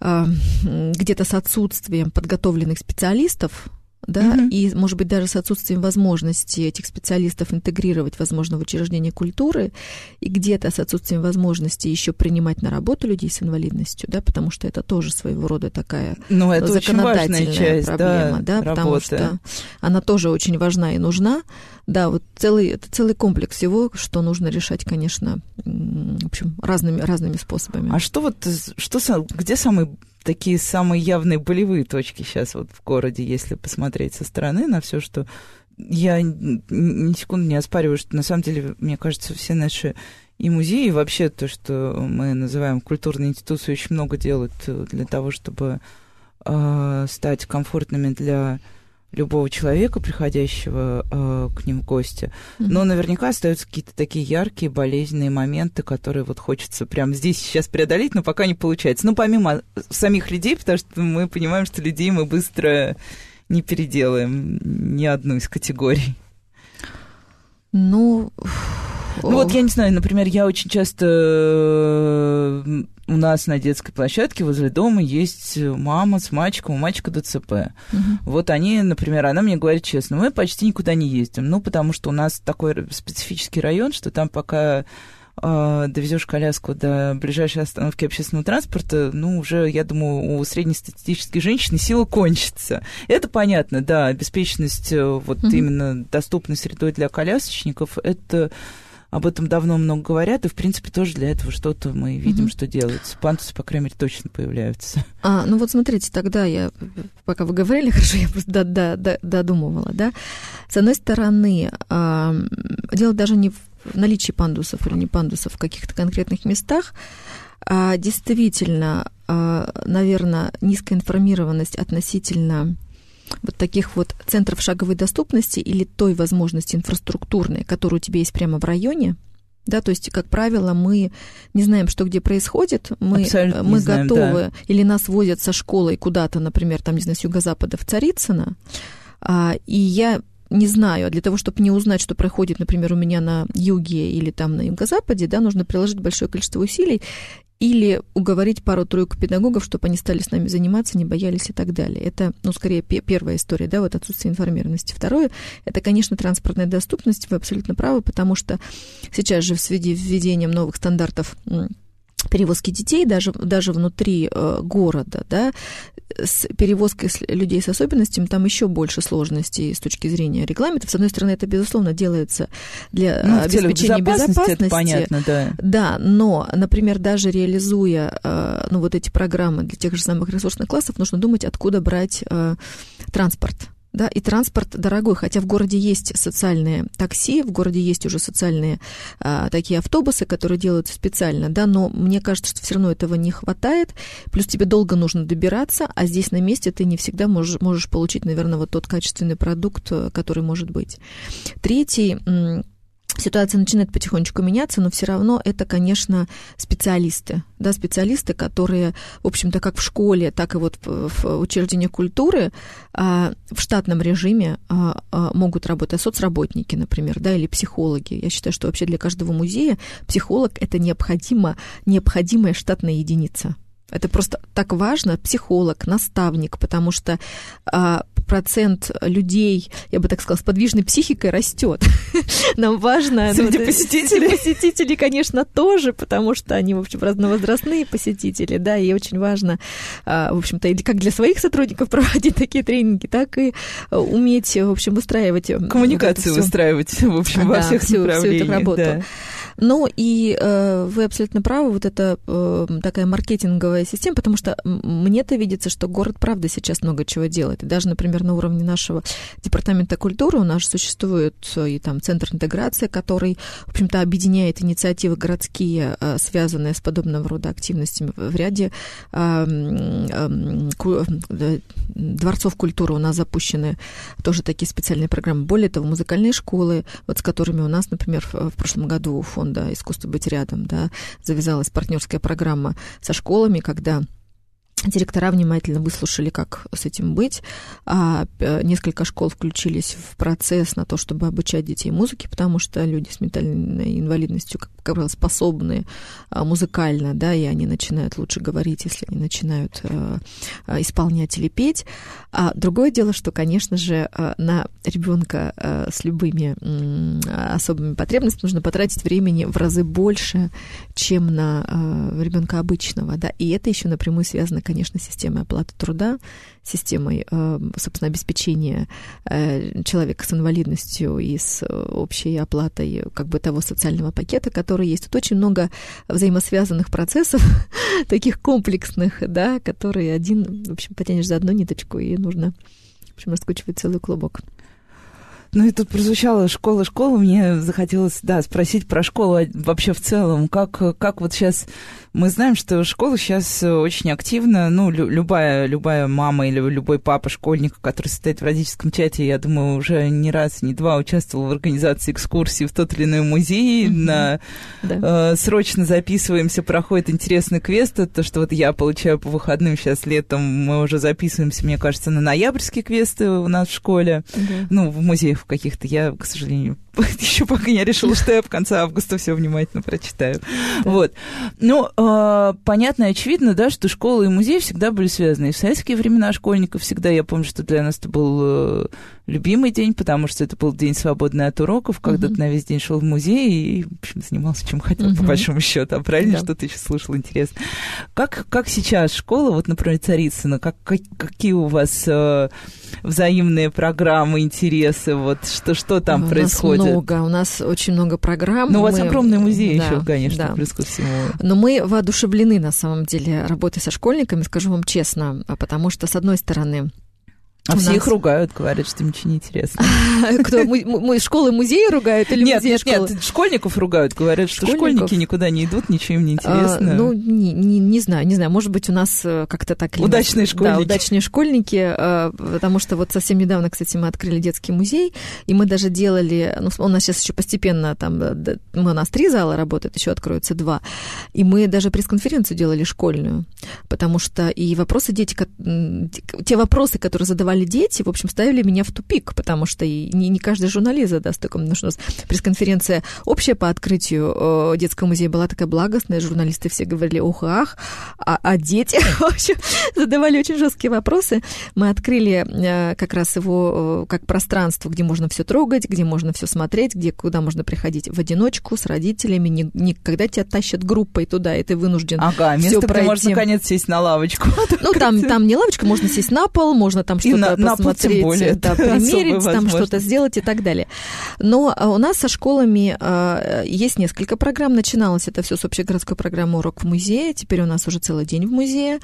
[SPEAKER 2] а, где-то с отсутствием подготовленных специалистов, да, угу. и, может быть, даже с отсутствием возможности этих специалистов интегрировать, возможно, в учреждение культуры, и где-то с отсутствием возможности еще принимать на работу людей с инвалидностью, да, потому что это тоже своего рода такая
[SPEAKER 1] ну, это законодательная очень часть,
[SPEAKER 2] проблема, да, да потому что она тоже очень важна и нужна, да, вот целый, это целый комплекс всего, что нужно решать, конечно, в общем, разными, разными способами.
[SPEAKER 1] А что вот, что, где самые такие самые явные болевые точки сейчас вот в городе, если посмотреть со стороны на все, что я ни секунды не оспариваю, что на самом деле, мне кажется, все наши и музеи, и вообще то, что мы называем культурной институцией, очень много делают для того, чтобы э, стать комфортными для любого человека, приходящего э, к ним в гости. Mm-hmm. Но наверняка остаются какие-то такие яркие, болезненные моменты, которые вот хочется прямо здесь сейчас преодолеть, но пока не получается. Ну, помимо самих людей, потому что мы понимаем, что людей мы быстро не переделаем ни одну из категорий.
[SPEAKER 2] Ну,
[SPEAKER 1] ну вот я не знаю, например, я очень часто нас на детской площадке возле дома есть мама с мальчиком, у мальчика ДЦП. Угу. Вот они, например, она мне говорит честно, мы почти никуда не ездим, ну, потому что у нас такой специфический район, что там пока э, довезешь коляску до ближайшей остановки общественного транспорта, ну, уже, я думаю, у среднестатистической женщины сила кончится. Это понятно, да, обеспеченность, э, вот mm-hmm. именно доступной средой для колясочников, это об этом давно много говорят, и, в принципе, тоже для этого что-то мы видим, mm-hmm. что делается. Пантусы, по крайней мере, точно появляются.
[SPEAKER 2] А, ну вот смотрите, тогда я, пока вы говорили, хорошо, я просто додумывала, да. С одной стороны, а, дело даже не в наличии пандусов или не пандусов в каких-то конкретных местах, а действительно, а, наверное, низкая информированность относительно вот таких вот центров шаговой доступности или той возможности инфраструктурной, которая у тебя есть прямо в районе, да, то есть, как правило, мы не знаем, что где происходит, мы, мы знаем, готовы, да. или нас возят со школой куда-то, например, там, не знаю, с юго-запада в Царицыно, а, и я не знаю, а для того, чтобы не узнать, что происходит, например, у меня на юге или там на юго-западе, да, нужно приложить большое количество усилий или уговорить пару-тройку педагогов, чтобы они стали с нами заниматься, не боялись и так далее. Это, ну, скорее, первая история, да, вот отсутствие информированности. Второе, это, конечно, транспортная доступность, вы абсолютно правы, потому что сейчас же в связи с введением новых стандартов перевозки детей даже, даже внутри э, города, да, с перевозкой людей с особенностями там еще больше сложностей с точки зрения регламентов. С одной стороны, это, безусловно, делается для ну, обеспечения безопасности. безопасности.
[SPEAKER 1] понятно, да.
[SPEAKER 2] Да, но, например, даже реализуя э, ну, вот эти программы для тех же самых ресурсных классов, нужно думать, откуда брать э, транспорт да, и транспорт дорогой, хотя в городе есть социальные такси, в городе есть уже социальные а, такие автобусы, которые делаются специально, да, но мне кажется, что все равно этого не хватает, плюс тебе долго нужно добираться, а здесь на месте ты не всегда можешь, можешь получить, наверное, вот тот качественный продукт, э, который может быть. Третий ситуация начинает потихонечку меняться, но все равно это, конечно, специалисты, да, специалисты, которые, в общем-то, как в школе, так и вот в учреждениях культуры а, в штатном режиме а, а, могут работать соцработники, например, да, или психологи. Я считаю, что вообще для каждого музея психолог это необходимо, необходимая штатная единица. Это просто так важно, психолог, наставник, потому что процент людей, я бы так сказала, с подвижной психикой растет. Нам важно...
[SPEAKER 1] Ну, среди ну, посетителей?
[SPEAKER 2] Среди посетителей, конечно, тоже, потому что они, в общем, разновозрастные посетители, да, и очень важно, а, в общем-то, как для своих сотрудников проводить такие тренинги, так и уметь, в общем, выстраивать...
[SPEAKER 1] Коммуникацию вот выстраивать, в общем, во всех всю, направлениях. Всю эту работу. Да.
[SPEAKER 2] Ну и э, вы абсолютно правы, вот это э, такая маркетинговая система, потому что мне-то видится, что город, правда, сейчас много чего делает. И даже, например, на уровне нашего департамента культуры у нас существует э, и там центр интеграции, который, в общем-то, объединяет инициативы городские, э, связанные с подобного рода активностями в ряде э, э, дворцов культуры у нас запущены тоже такие специальные программы. Более того, музыкальные школы, вот с которыми у нас, например, в, в прошлом году фонд фонда «Искусство быть рядом», да, завязалась партнерская программа со школами, когда Директора внимательно выслушали, как с этим быть. А несколько школ включились в процесс на то, чтобы обучать детей музыке, потому что люди с ментальной инвалидностью, как правило, способны а, музыкально, да, и они начинают лучше говорить, если они начинают а, а, исполнять или петь. А другое дело, что, конечно же, на ребенка с любыми особыми потребностями нужно потратить времени в разы больше, чем на ребенка обычного, да, и это еще напрямую связано, конечно, с системой оплаты труда, системой, собственно, обеспечения человека с инвалидностью и с общей оплатой как бы того социального пакета, который есть. Тут очень много взаимосвязанных процессов, таких комплексных, да, которые один, в общем, потянешь за одну ниточку, и нужно, в общем, раскручивать целый клубок.
[SPEAKER 1] Ну и тут прозвучала школа-школа, мне захотелось, да, спросить про школу вообще в целом. Как, как вот сейчас мы знаем, что школа сейчас э, очень активна. Ну, любая, любая мама или любой папа школьника, который состоит в родительском чате, я думаю, уже не раз, не два участвовал в организации экскурсии в тот или иной музей. Mm-hmm. На, да. э, срочно записываемся, проходит интересный квест. Это то, что вот я получаю по выходным сейчас летом. Мы уже записываемся, мне кажется, на ноябрьские квесты у нас в школе. Mm-hmm. Ну, в музеях каких-то. Я, к сожалению, еще пока не решила, что я в конце августа все внимательно прочитаю. Вот. Ну, э, понятно и очевидно, да, что школа и музей всегда были связаны. И в советские времена школьников всегда, я помню, что для нас это был э, любимый день, потому что это был день свободный от уроков, когда uh-huh. ты на весь день шел в музей и, в общем, занимался чем хотел, uh-huh. по большому счету. А правильно, да. что ты еще слушал, интересно. Как, как сейчас школа, вот, например, Царицына, как, как, какие у вас э, взаимные программы, интересы, вот, что, что там
[SPEAKER 2] у
[SPEAKER 1] происходит?
[SPEAKER 2] У нас много, у нас очень много программ.
[SPEAKER 1] Ну, у вас мы... огромный музей да, еще, конечно, да. плюс ко всему.
[SPEAKER 2] Но мы воодушевлены, на самом деле, работой со школьниками, скажу вам честно, потому что, с одной стороны,
[SPEAKER 1] а все нас... их ругают, говорят, что им ничего не интересно.
[SPEAKER 2] Кто, мы школы музеи ругают или
[SPEAKER 1] нет,
[SPEAKER 2] музеи
[SPEAKER 1] нет,
[SPEAKER 2] школы?
[SPEAKER 1] Нет, школьников ругают, говорят, что школьники никуда не идут, ничего им не а, интересно.
[SPEAKER 2] А, ну, не, не, не знаю, не знаю, может быть, у нас э, как-то так...
[SPEAKER 1] Удачные школьники.
[SPEAKER 2] Да, удачные школьники, э, потому что вот совсем недавно, кстати, мы открыли детский музей, и мы даже делали, ну, у нас сейчас еще постепенно там, мы, у нас три зала работают, еще откроются два, и мы даже пресс-конференцию делали школьную, потому что и вопросы дети, те вопросы, которые задавали дети, в общем, ставили меня в тупик, потому что и не, не каждый журналист задаст таком, потому что у нас пресс-конференция общая по открытию э, детского музея была такая благостная, журналисты все говорили ох и ах, а, а дети, в общем, задавали очень жесткие вопросы. Мы открыли э, как раз его э, как пространство, где можно все трогать, где можно все смотреть, где куда можно приходить в одиночку с родителями, не, не когда тебя тащат группой туда, и ты вынужден
[SPEAKER 1] Ага, место, где пройти. можно наконец сесть на лавочку.
[SPEAKER 2] Ну, там, там не лавочка, можно сесть на пол, можно там что-то посмотреть
[SPEAKER 1] более,
[SPEAKER 2] да, примерить, там что-то сделать и так далее. Но а, у нас со школами а, есть несколько программ. Начиналось это все с общегородской программы «Урок в музее». Теперь у нас уже целый день в музее.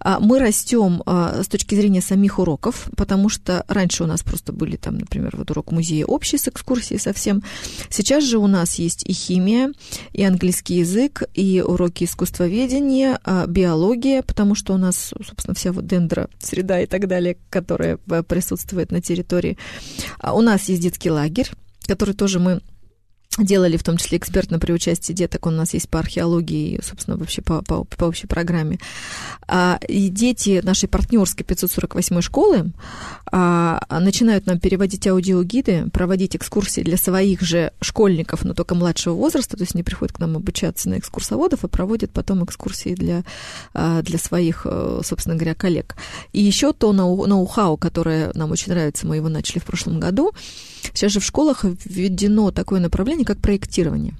[SPEAKER 2] А, мы растем с точки зрения самих уроков, потому что раньше у нас просто были там, например, вот урок музее общий с экскурсией совсем. Сейчас же у нас есть и химия, и английский язык, и уроки искусствоведения, биология, потому что у нас, собственно, вся вот дендро, среда и так далее, которая присутствует присутствует на территории. А у нас есть детский лагерь, который тоже мы делали, в том числе экспертно при участии деток, у нас есть по археологии, собственно, вообще по, по, по общей программе. А, и дети нашей партнерской 548 школы а, начинают нам переводить аудиогиды, проводить экскурсии для своих же школьников, но только младшего возраста, то есть они приходят к нам обучаться на экскурсоводов и проводят потом экскурсии для, а, для своих, э, собственно говоря, коллег. И еще то ноу-хау, которое нам очень нравится, мы его начали в прошлом году, Сейчас же в школах введено такое направление, как проектирование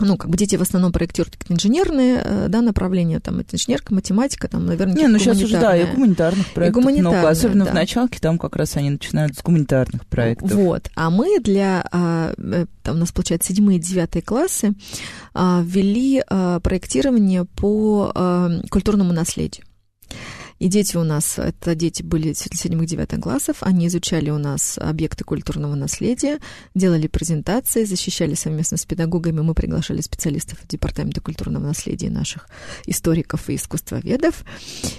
[SPEAKER 2] ну, как бы дети в основном проектируют инженерные э, да, направления, там, это инженерка, математика, там, наверное,
[SPEAKER 1] Не, ну сейчас уже, да, и гуманитарных проектов и много, особенно да. в началке, там как раз они начинают с гуманитарных проектов.
[SPEAKER 2] Вот, а мы для, а, э, там у нас, получается, седьмые и девятые классы а, ввели а, проектирование по культурному наследию. И дети у нас, это дети были седьмых девятых классов, они изучали у нас объекты культурного наследия, делали презентации, защищали совместно с педагогами, мы приглашали специалистов Департамента культурного наследия наших историков и искусствоведов,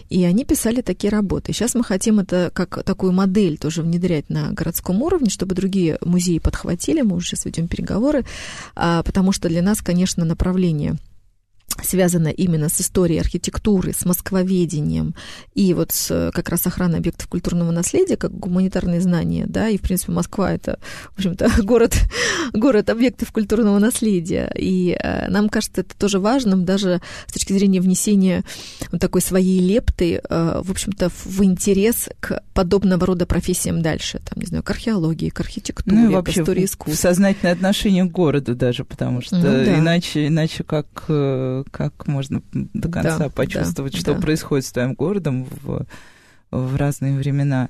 [SPEAKER 2] и они писали такие работы. Сейчас мы хотим это как такую модель тоже внедрять на городском уровне, чтобы другие музеи подхватили, мы уже сейчас ведем переговоры, а, потому что для нас, конечно, направление – связано именно с историей архитектуры, с москвоведением и вот с как раз охраной объектов культурного наследия, как гуманитарные знания, да, и, в принципе, Москва — это, в общем-то, город, город объектов культурного наследия, и э, нам кажется это тоже важным даже с точки зрения внесения вот такой своей лепты, э, в общем-то, в интерес к подобного рода профессиям дальше, там, не знаю, к археологии, к архитектуре, ну, вообще к истории искусства.
[SPEAKER 1] Сознательное отношение к городу даже, потому что ну, да. иначе, иначе как э, как можно до конца да, почувствовать, да, что да. происходит с твоим городом в, в разные времена.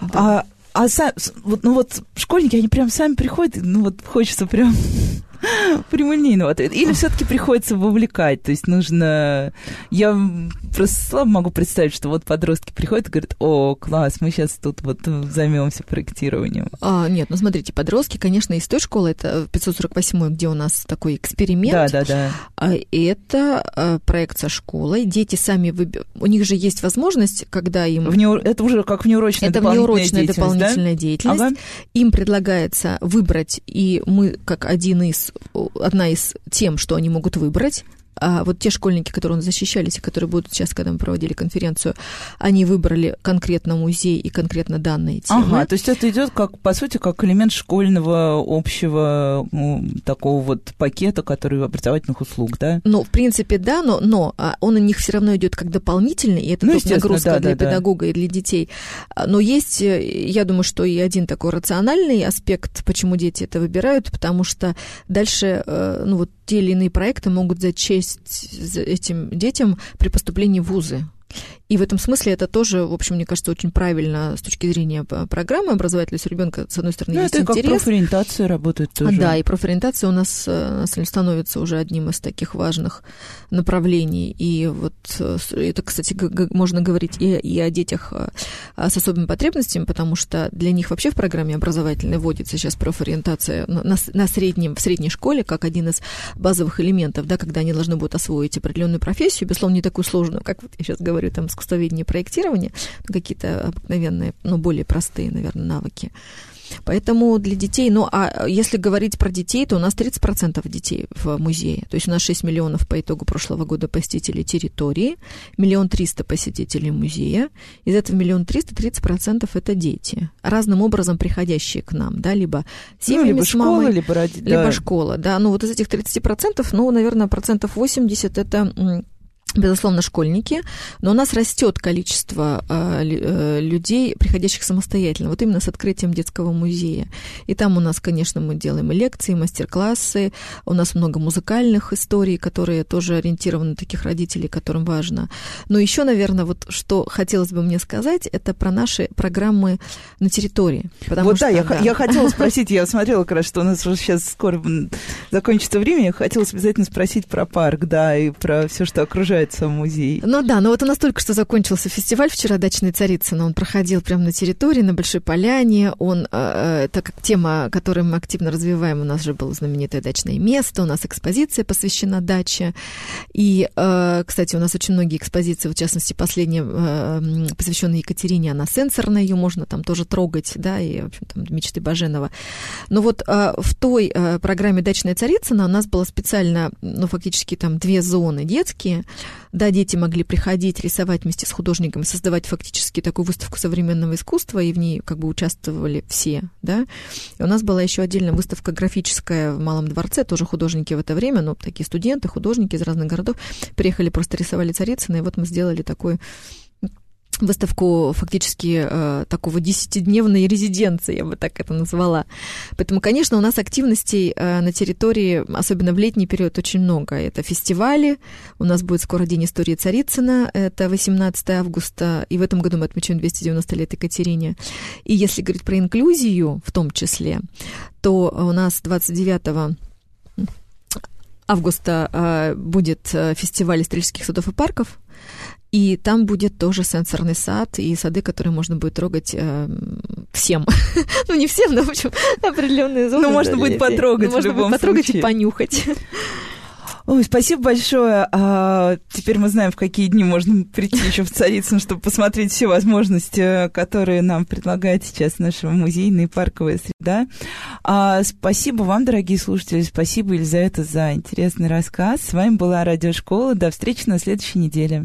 [SPEAKER 1] Да. А, а сам, вот, ну вот школьники, они прям сами приходят, ну вот хочется прям прямолинейного ответа. Или все-таки приходится вовлекать? То есть нужно... Я просто слабо могу представить, что вот подростки приходят и говорят, о, класс, мы сейчас тут вот займемся проектированием.
[SPEAKER 2] А, нет, ну смотрите, подростки, конечно, из той школы, это 548 где у нас такой эксперимент.
[SPEAKER 1] Да, да, да.
[SPEAKER 2] А это а, проект со школой. Дети сами выбирают. У них же есть возможность, когда им...
[SPEAKER 1] В неур... Это уже как внеурочная
[SPEAKER 2] это внеурочная деятельность, дополнительная да? деятельность. Ага. Им предлагается выбрать, и мы, как один из одна из тем, что они могут выбрать, а вот те школьники, которые защищались и которые будут сейчас, когда мы проводили конференцию, они выбрали конкретно музей и конкретно данные темы.
[SPEAKER 1] Ага, то есть это идет как, по сути, как элемент школьного общего ну, такого вот пакета, который образовательных услуг, да?
[SPEAKER 2] Ну, в принципе, да, но, но а, он у них все равно идет как дополнительный, и это ну, нагрузка да, для да, педагога да. и для детей. А, но есть, э, я думаю, что и один такой рациональный аспект, почему дети это выбирают, потому что дальше, э, ну вот те или иные проекты могут зачесть этим детям при поступлении в вузы. И в этом смысле это тоже, в общем, мне кажется, очень правильно с точки зрения программы образовательной. Если у ребенка, с одной стороны, ну, есть
[SPEAKER 1] это
[SPEAKER 2] интерес.
[SPEAKER 1] как профориентация работает тоже.
[SPEAKER 2] Да, и профориентация у нас э, становится уже одним из таких важных направлений. И вот э, это, кстати, можно говорить и, и о детях э, с особыми потребностями, потому что для них вообще в программе образовательной вводится сейчас профориентация на, на среднем, в средней школе как один из базовых элементов, да, когда они должны будут освоить определенную профессию, безусловно, не такую сложную, как вот я сейчас говорю, там, искусствоведения проектирования, какие-то обыкновенные, но более простые, наверное, навыки. Поэтому для детей, ну а если говорить про детей, то у нас 30% детей в музее. То есть у нас 6 миллионов по итогу прошлого года посетителей территории, миллион триста посетителей музея. Из этого миллион триста, 30% это дети, разным образом приходящие к нам, да, либо семьями
[SPEAKER 1] ну, либо
[SPEAKER 2] с мамой,
[SPEAKER 1] школа, либо, ради...
[SPEAKER 2] либо да. школа, да. Ну вот из этих 30%, ну, наверное, процентов 80 это безусловно, школьники, но у нас растет количество э, людей, приходящих самостоятельно, вот именно с открытием детского музея. И там у нас, конечно, мы делаем и лекции, и мастер-классы, у нас много музыкальных историй, которые тоже ориентированы на таких родителей, которым важно. Но еще, наверное, вот что хотелось бы мне сказать, это про наши программы на территории.
[SPEAKER 1] Вот что, да, я, да, я хотела спросить, я смотрела как раз, что у нас уже сейчас скоро закончится время, я хотела обязательно спросить про парк, да, и про все, что окружает называется музей.
[SPEAKER 2] Ну да, но вот у нас только что закончился фестиваль вчера «Дачная царицына». Он проходил прямо на территории, на Большой Поляне. Он, э, э, так как тема, которую мы активно развиваем, у нас же было знаменитое дачное место, у нас экспозиция посвящена даче. И, э, кстати, у нас очень многие экспозиции, в частности, последняя, э, посвященная Екатерине, она сенсорная, ее можно там тоже трогать, да, и, в общем, там, мечты Баженова. Но вот э, в той э, программе «Дачная царицына» у нас было специально, ну, фактически там две зоны детские, да, дети могли приходить, рисовать вместе с художниками, создавать фактически такую выставку современного искусства, и в ней как бы участвовали все, да. И у нас была еще отдельная выставка графическая в Малом дворце, тоже художники в это время, ну, такие студенты, художники из разных городов, приехали, просто рисовали Царицына, и вот мы сделали такой выставку фактически э, такого десятидневной резиденции, я бы так это назвала. Поэтому, конечно, у нас активностей э, на территории, особенно в летний период, очень много. Это фестивали, у нас будет скоро День истории Царицына, это 18 августа, и в этом году мы отмечаем 290 лет Екатерине. И если говорить про инклюзию в том числе, то у нас 29 августа э, будет э, фестиваль исторических садов и парков, и там будет тоже сенсорный сад и сады, которые можно будет трогать э, всем. ну, не всем, но, в общем, определенные зоны.
[SPEAKER 1] Ну, можно будет потрогать
[SPEAKER 2] ну, Можно будет потрогать и понюхать.
[SPEAKER 1] Ой, спасибо большое. А, теперь мы знаем, в какие дни можно прийти еще в Царицын, чтобы посмотреть все возможности, которые нам предлагает сейчас наша музейная и парковая среда. А, спасибо вам, дорогие слушатели. Спасибо, Елизавета, за интересный рассказ. С вами была Радиошкола. До встречи на следующей неделе.